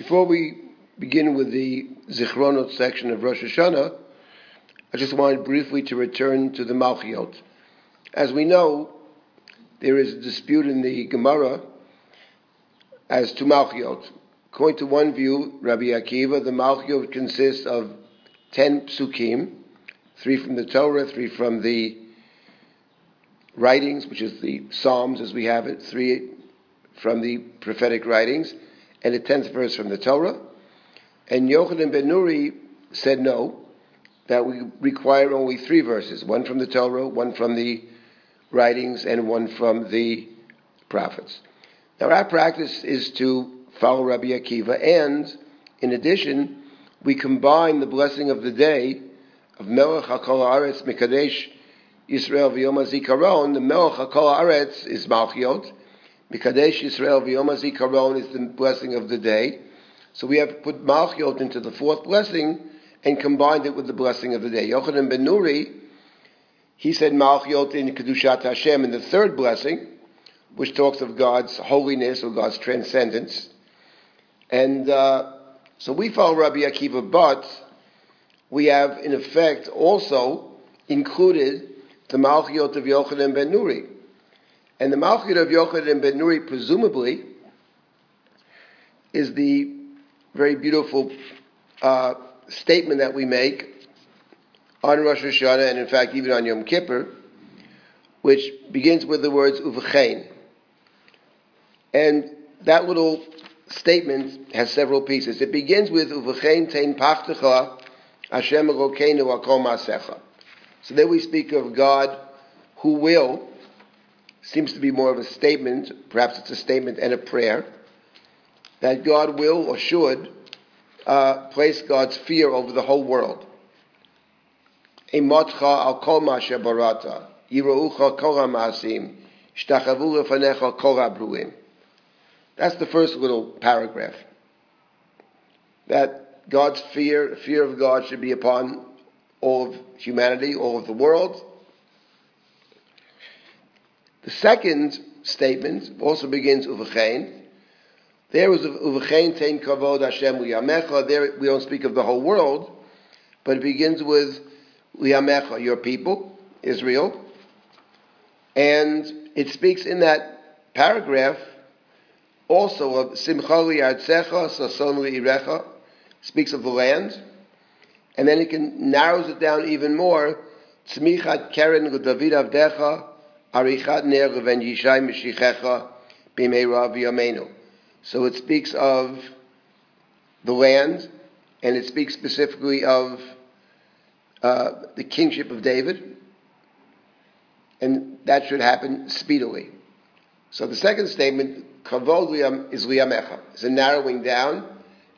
Before we begin with the Zichronot section of Rosh Hashanah, I just wanted briefly to return to the Malchiot. As we know, there is a dispute in the Gemara as to Malchiot. According to one view, Rabbi Akiva, the Malchiot consists of ten psukim, three from the Torah, three from the writings, which is the Psalms as we have it, three from the prophetic writings, and the tenth verse from the Torah. And Yochanan ben Nuri said no, that we require only three verses, one from the Torah, one from the writings, and one from the prophets. Now our practice is to follow Rabbi Akiva, and in addition, we combine the blessing of the day of Melech HaKol Aretz Mekadesh Yisrael V'Yom HaZikaron. The Melech HaKol Aretz is Malchiot. Mekadesh Yisrael V'Yom HaZikaron is the blessing of the day. So we have put Malchiot into the fourth blessing and combined it with the blessing of the day. Yochanan ben Nuri, he said Malchiot in Kedushat Hashem in the third blessing, which talks of God's holiness or God's transcendence. And uh, so we follow Rabbi Akiva, but we have in effect also included the Malchiot of Yochanan ben Nuri. And the Malchiot of Yochanan ben Nuri presumably is the very beautiful uh, statement that we make on Rosh Hashanah and in fact even on Yom Kippur, which begins with the words Uvachain. And that little statement has several pieces. It begins with Uvachain Tein Pachtecha Hashem Elokeinu Akol Masecha. So then we speak of God who will, seems to be more of a statement, perhaps it's a statement and a prayer, that God will or should uh, place God's fear over the whole world. That's the first little paragraph. That God's fear, fear of God should be upon all of humanity, all of the world. The second statement also begins uvachain. There was uvachain tein kavod Hashem liyamecha. There we don't speak of the whole world, but it begins with liyamecha, your people, Israel, and it speaks in that paragraph also of Simcha li'artzecha, sason li'irecha, speaks of the land, and then it can narrows it down even more. Tzmichat keren David avdecha, So it speaks of the land, and it speaks specifically of uh, the kingship of David, and that should happen speedily. So the second statement Kavod is liyamecha. It's a narrowing down,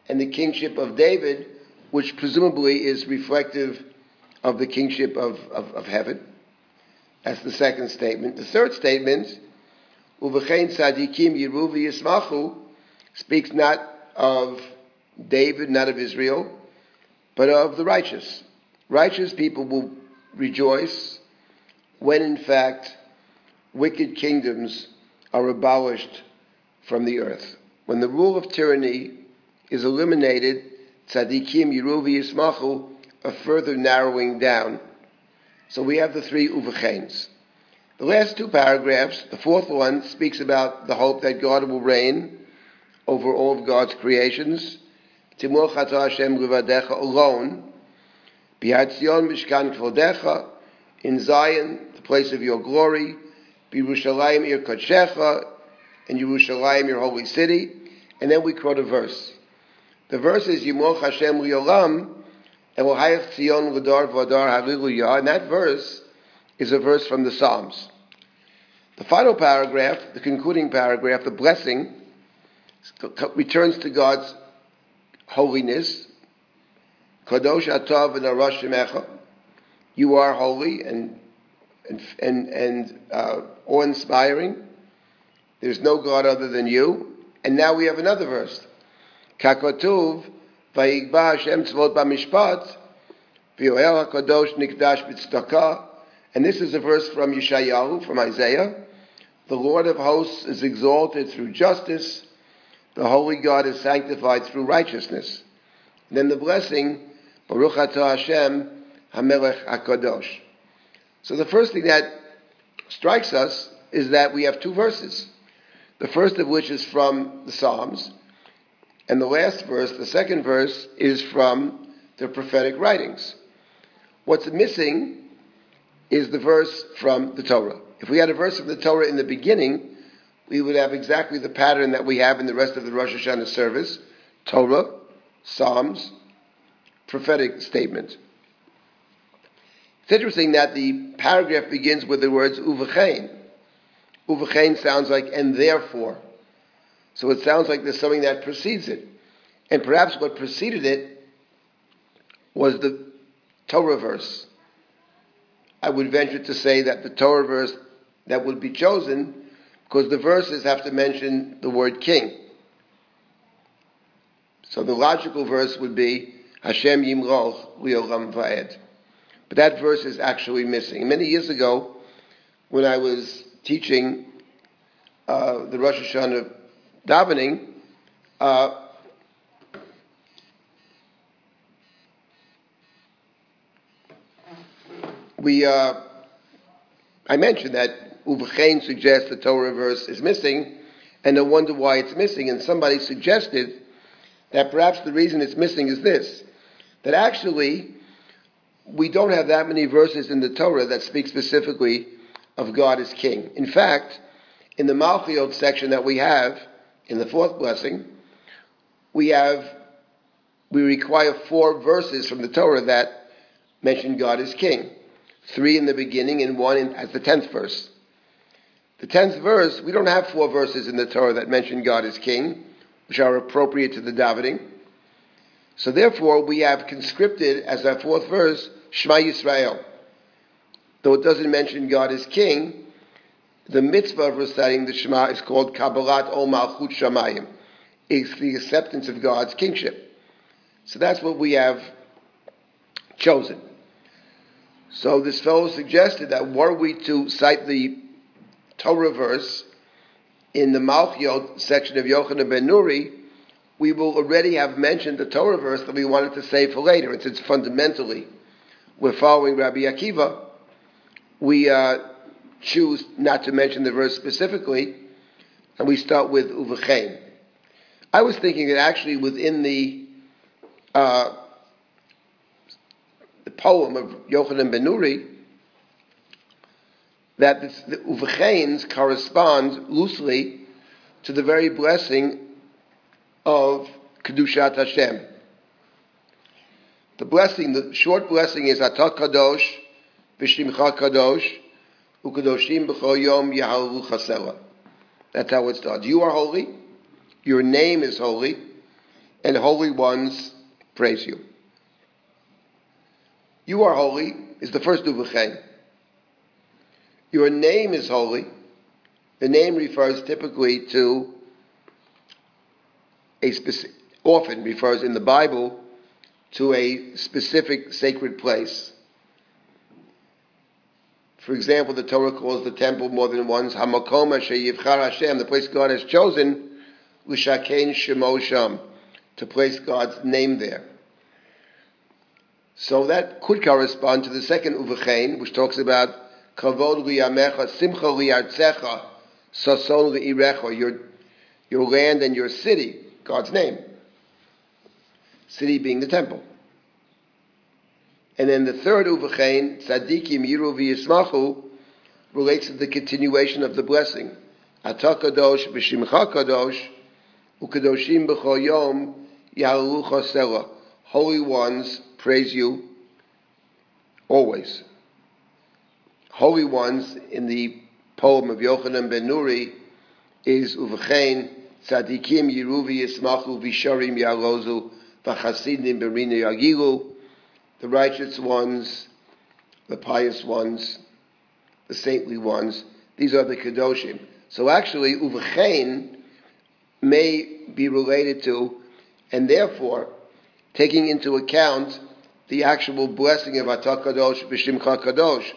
and the kingship of David, which presumably is reflective of the kingship of, of, of heaven. That's the second statement. The third statement, Uvechein Sadikim Yeruvi Yismachu, speaks not of David, not of Israel, but of the righteous. Righteous people will rejoice when, in fact, wicked kingdoms are abolished from the earth. When the rule of tyranny is eliminated, tzadikim yiruvi yismachu, a further narrowing down. So we have the three uvachains. The last two paragraphs, the fourth one speaks about the hope that God will reign over all of God's creations. Timur chata Hashem rivadecha alone. Bihatzion mishkan kvodecha. In Zion, the place of your glory. Birushalayim ir kodshecha in Yerushalayim, your holy city. And then we quote a verse. The verse is Yimoch Hashem Liyolam, And that verse is a verse from the Psalms. The final paragraph, the concluding paragraph, the blessing, returns to God's holiness. Kadosh Atah and You are holy and and and, and uh, awe-inspiring. There's no God other than you. And now we have another verse. Kakotuv, Vayigba Hashem tzvot b'mishpat, v'yoel HaKadosh nikdash b'tzedakah. And this is a verse from Yeshayahu, from Isaiah. The Lord of hosts is exalted through justice. the holy God is sanctified through righteousness. And then the blessing, Baruch Atah Hashem HaMelech HaKadosh. So the first thing that strikes us is that we have two verses. The first of which is from the Psalms, and the last verse, the second verse, is from the prophetic writings. What's missing is the verse from the Torah. If we had a verse from the Torah in the beginning, we would have exactly the pattern that we have in the rest of the Rosh Hashanah service Torah, Psalms, prophetic statement. It's interesting that the paragraph begins with the words uvachain. Uvachain sounds like and therefore. So it sounds like there's something that precedes it. And perhaps what preceded it was the Torah verse. I would venture to say that the Torah verse that would be chosen, because the verses have to mention the word king. So the logical verse would be Hashem Yimroch Leolam Va'ed. But that verse is actually missing. Many years ago, when I was teaching uh, the Rosh Hashanah davening, uh, we, uh, I mentioned that Uvachain suggests the Torah verse is missing, and I wonder why it's missing. And somebody suggested that perhaps the reason it's missing is this: that actually we don't have that many verses in the Torah that speak specifically of God as King. In fact, in the Malchiot section that we have in the fourth blessing, we have we require four verses from the Torah that mention God as King three in the beginning and one in, as the tenth verse. The tenth verse, we don't have four verses in the Torah that mention God as king, which are appropriate to the davening. So therefore, we have conscripted as our fourth verse, Shema Yisrael. Though it doesn't mention God as king, the mitzvah of reciting the Shema is called Kabbalat Ol Malchut Shamayim. It's the acceptance of God's kingship. So that's what we have chosen. So this fellow suggested that were we to cite the Torah verse in the Malchiot section of Yochanan ben Nuri, we will already have mentioned the Torah verse that we wanted to say for later. And since fundamentally we're following Rabbi Akiva, we uh, choose not to mention the verse specifically, and we start with Uvachain. I was thinking that actually within the uh, the poem of Yochanan ben Nuri, that the Uvachains correspond loosely to the very blessing of Kedushat Hashem. The blessing, the short blessing is Atah Kadosh, V'shimcha Kadosh, Ukadoshim B'chol Yahalu Chasela. That's how it starts. You are holy, your name is holy, and holy ones praise you. You are holy is the first uvachain. Your name is holy. The name refers typically to a specific, often refers in the Bible to a specific sacred place. For example, the Torah calls the temple more than once Hamakom Yivchar Hashem, the place God has chosen, L'shakein Shemo Sham, to place God's name there. So that could correspond to the second Uvachain, which talks about Kavod liyamecha, simcha liyartzecha, sason li'irecha, your, your land and your city, God's name. City being the temple. And then the third Uvachain, Tzadikim Yiru v'yismachu, relates to the continuation of the blessing. Atah kadosh b'shimcha kadosh, ukadoshim b'chol yom yahalu Holy ones, praise you always. Holy ones in the poem of Yochanan ben Nuri is Uvachain Tzadikim Yeruvi Yismachu Visharim Yarozu Vachasidim Berina Yagilu the righteous ones, the pious ones, the saintly ones. These are the Kedoshim. So actually, Uvachain may be related to, and therefore, taking into account the actual blessing of Atah Kadosh B'Shimcha Kadosh,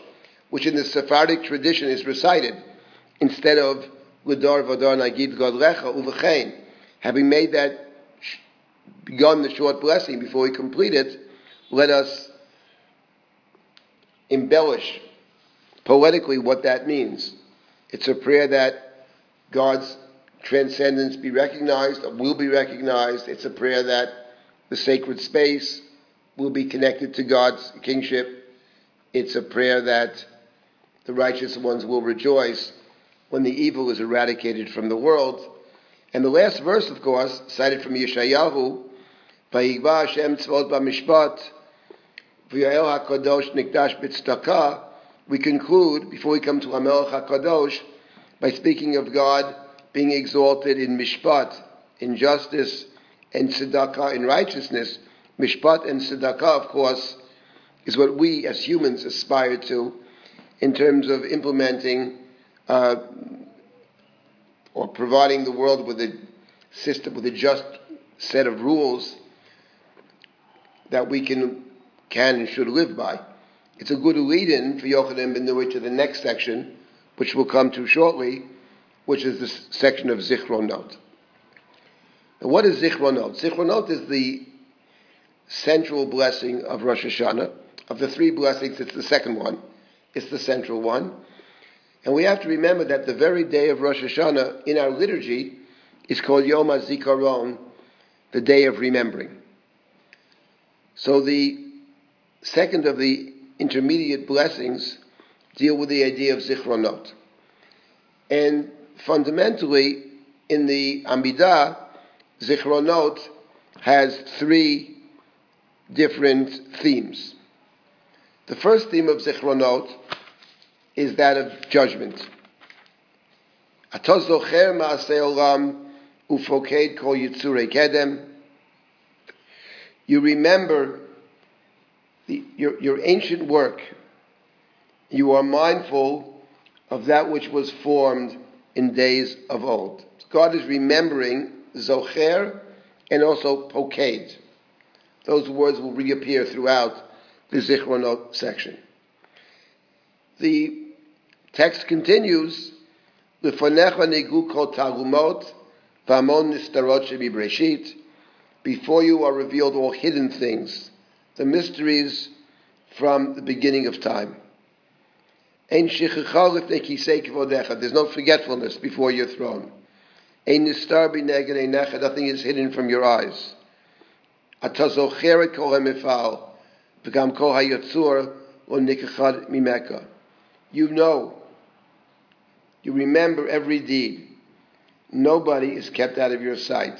which in the Sephardic tradition is recited instead of L'dor Vador Nagid Godlecha Uvechein. having made that, begun the short blessing before we complete it, let us embellish poetically what that means. It's a prayer that God's transcendence be recognized, or will be recognized. It's a prayer that the sacred space will be connected to God's kingship. It's a prayer that the righteous ones will rejoice when the evil is eradicated from the world. And the last verse, of course, cited from Yeshayahu, Vayigba Hashem tzvot b'mishpat, v'yael HaKadosh nikdash b'tzedakah, we conclude, before we come to Hamelech HaKadosh, by speaking of God being exalted in mishpat, in justice, and tzedakah, in righteousness. Mishpat and tzedakah, of course, is what we as humans aspire to in terms of implementing uh, or providing the world with a system, with a just set of rules that we can, can and should live by. It's a good lead-in for Yochanan ben Nuri to the next section, which we'll come to shortly, which is the section of Zichronot. Now, what is Zichronot? Zichronot is the central blessing of Rosh Hashanah. Of the three blessings, it's the second one. It's the central one. And we have to remember that the very day of Rosh Hashanah in our liturgy is called Yom HaZikaron, the day of remembering. So the second of the intermediate blessings deal with the idea of zichronot. And fundamentally, in the Amidah, zichronot has three different themes. The first theme of zichronot is that of judgment. Atozocher olam ufoked kol kedem. You remember the, your, your ancient work, you are mindful of that which was formed in days of old. God is remembering Zocher and also Poked. Those words will reappear throughout the Zichronot section. The text continues, Before you are revealed all hidden things the mysteries from the beginning of time. There's no forgetfulness before your throne. Nothing is hidden from your eyes. You know, you remember every deed. Nobody is kept out of your sight.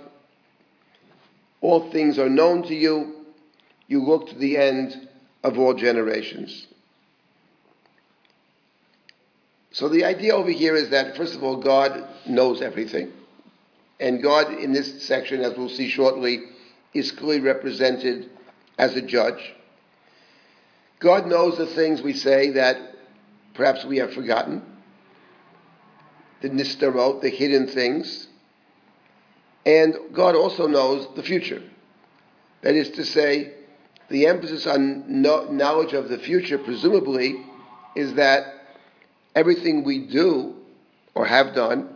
all things are known to you. You look to the end of all generations. So the idea over here is that, first of all, God knows everything. And God, in this section, as we'll see shortly, is clearly represented as a judge. God knows the things we say that perhaps we have forgotten, the nistarot, the hidden things. And God also knows the future. That is to say, the emphasis on knowledge of the future, presumably, is that everything we do or have done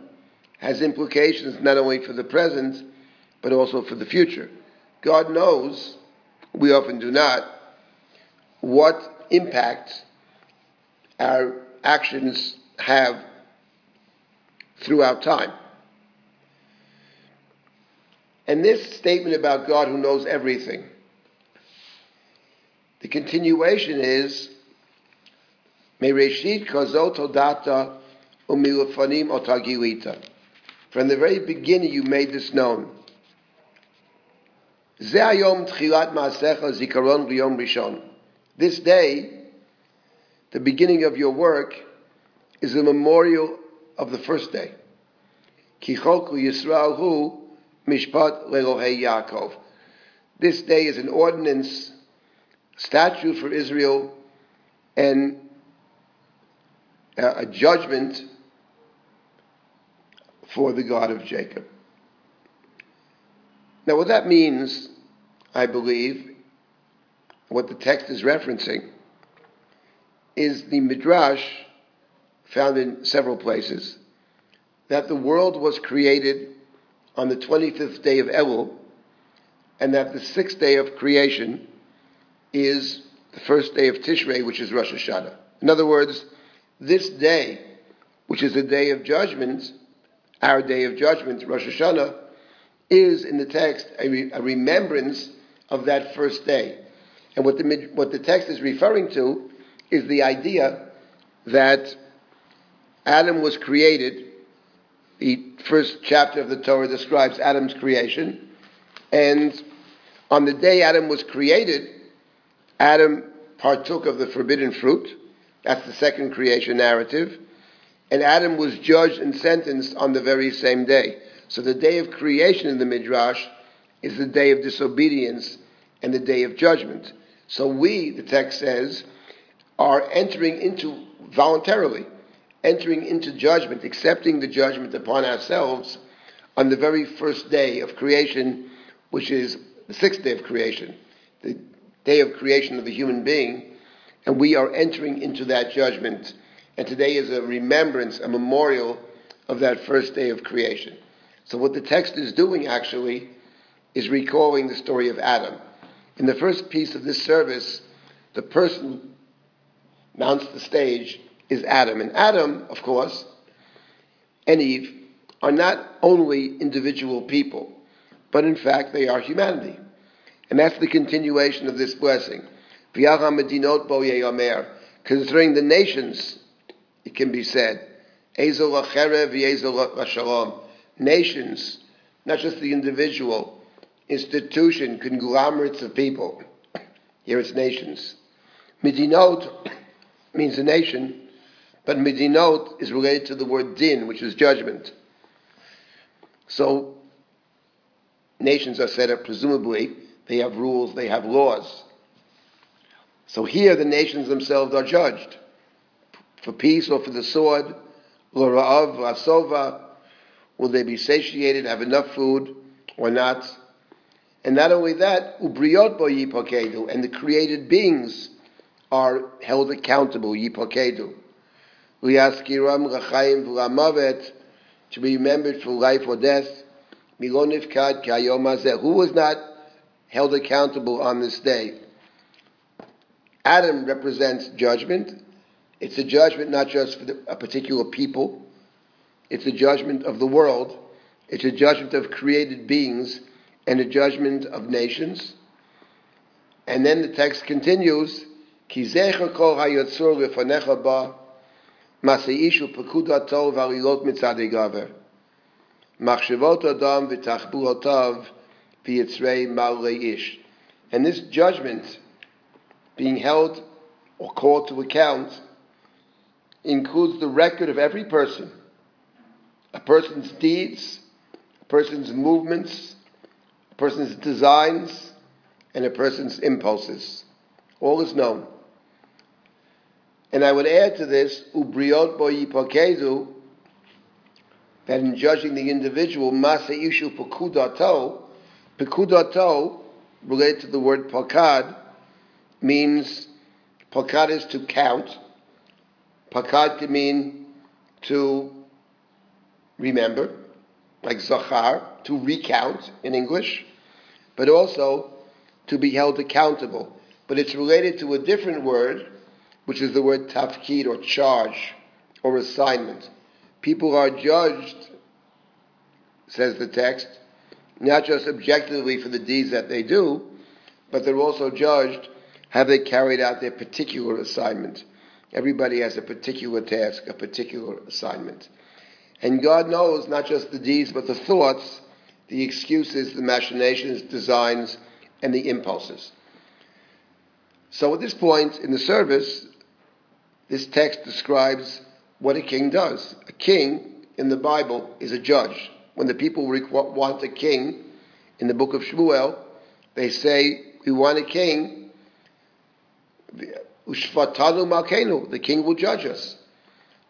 has implications not only for the present, but also for the future. God knows, we often do not, what impact our actions have throughout time. And this statement about God who knows everything, the continuation is, umilafanim otagilita. From the very beginning you made this known. This day, the beginning of your work, is a memorial of the first day. Kichoku Hu Mishpat Lelohei Yaakov. This day is an ordinance, statute for Israel, and a judgment for the God of Jacob. Now, what that means, I believe, what the text is referencing, is the Midrash found in several places that the world was created on the 25th day of Elul, and that the sixth day of creation is the first day of Tishrei, which is Rosh Hashanah. In other words, this day, which is the day of judgment, our day of judgment, Rosh Hashanah, is in the text a, re- a remembrance of that first day. And what the, what the text is referring to is the idea that Adam was created. The first chapter of the Torah describes Adam's creation. And on the day Adam was created, Adam partook of the forbidden fruit. That's the second creation narrative. And Adam was judged and sentenced on the very same day. So the day of creation in the Midrash is the day of disobedience and the day of judgment. So we, the text says, are entering into voluntarily entering into judgment, accepting the judgment upon ourselves on the very first day of creation, which is the sixth day of creation, the day of creation of the human being, and we are entering into that judgment. And today is a remembrance, a memorial of that first day of creation. So, what the text is doing actually is recalling the story of Adam. In the first piece of this service, the person mounts the stage is Adam. And Adam, of course, and Eve are not only individual people, but in fact they are humanity. And that's the continuation of this blessing. Concerning the nations, it can be said, nations, not just the individual, institution, conglomerates of people. Here it's nations. Medinot means a nation, but Medinot is related to the word din, which is judgment. So, nations are set up, presumably, they have rules, they have laws. So here the nations themselves are judged for peace or for the sword, l'ra'av, asova, will they be satiated, have enough food or not? And not only that, ubriot bo yipokedu, and the created beings are held accountable, yipokedu. Liaskiram Rachaim V'Lamavet, to be remembered for life or death. Milonivkad Kayom Who was not held accountable on this day? Adam represents judgment. It's a judgment not just for the, a particular people. It's a judgment of the world. It's a judgment of created beings and a judgment of nations. And then the text continues, Ki kol hayotzur lefanecha ba Valilot mitzad gaver. Machshavot adam v'tachbuotav v'yitzrei malei ish. And this judgment being held or called to account includes the record of every person, a person's deeds, a person's movements, a person's designs, and a person's impulses. All is known. And I would add to this, ubriot bo that in judging the individual, masa ishu pekudato, pekudato, related to the word pakad, means, pakad is to count, pakad can mean to remember, like zachar, to recount in English, but also to be held accountable. But it's related to a different word, which is the word tafkid or charge or assignment. People are judged, says the text, not just objectively for the deeds that they do, but they're also judged have they carried out their particular assignment. Everybody has a particular task, a particular assignment. And God knows not just the deeds, but the thoughts, the excuses, the machinations, designs, and the impulses. So at this point in the service, this text describes what a king does. A king in the Bible is a judge. When the people want a king, in the book of Shmuel, they say, We want a king. Ushvatanu Malkenu, the king will judge us.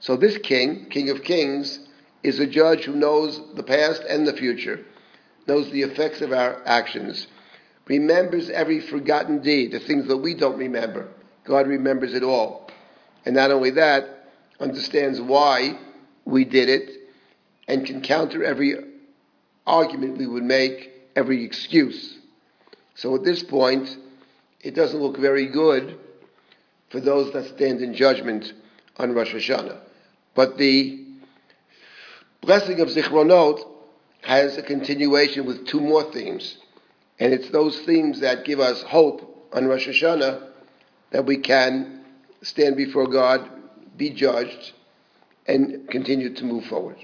So this king, King of Kings, is a judge who knows the past and the future, knows the effects of our actions, remembers every forgotten deed, the things that we don't remember. God remembers it all. And not only that, understands why we did it and can counter every argument we would make, every excuse. So at this point, it doesn't look very good for those that stand in judgment on Rosh Hashanah. But the blessing of Zichronot has a continuation with two more themes. And it's those themes that give us hope on Rosh Hashanah that we can stand before God, be judged, and continue to move forward.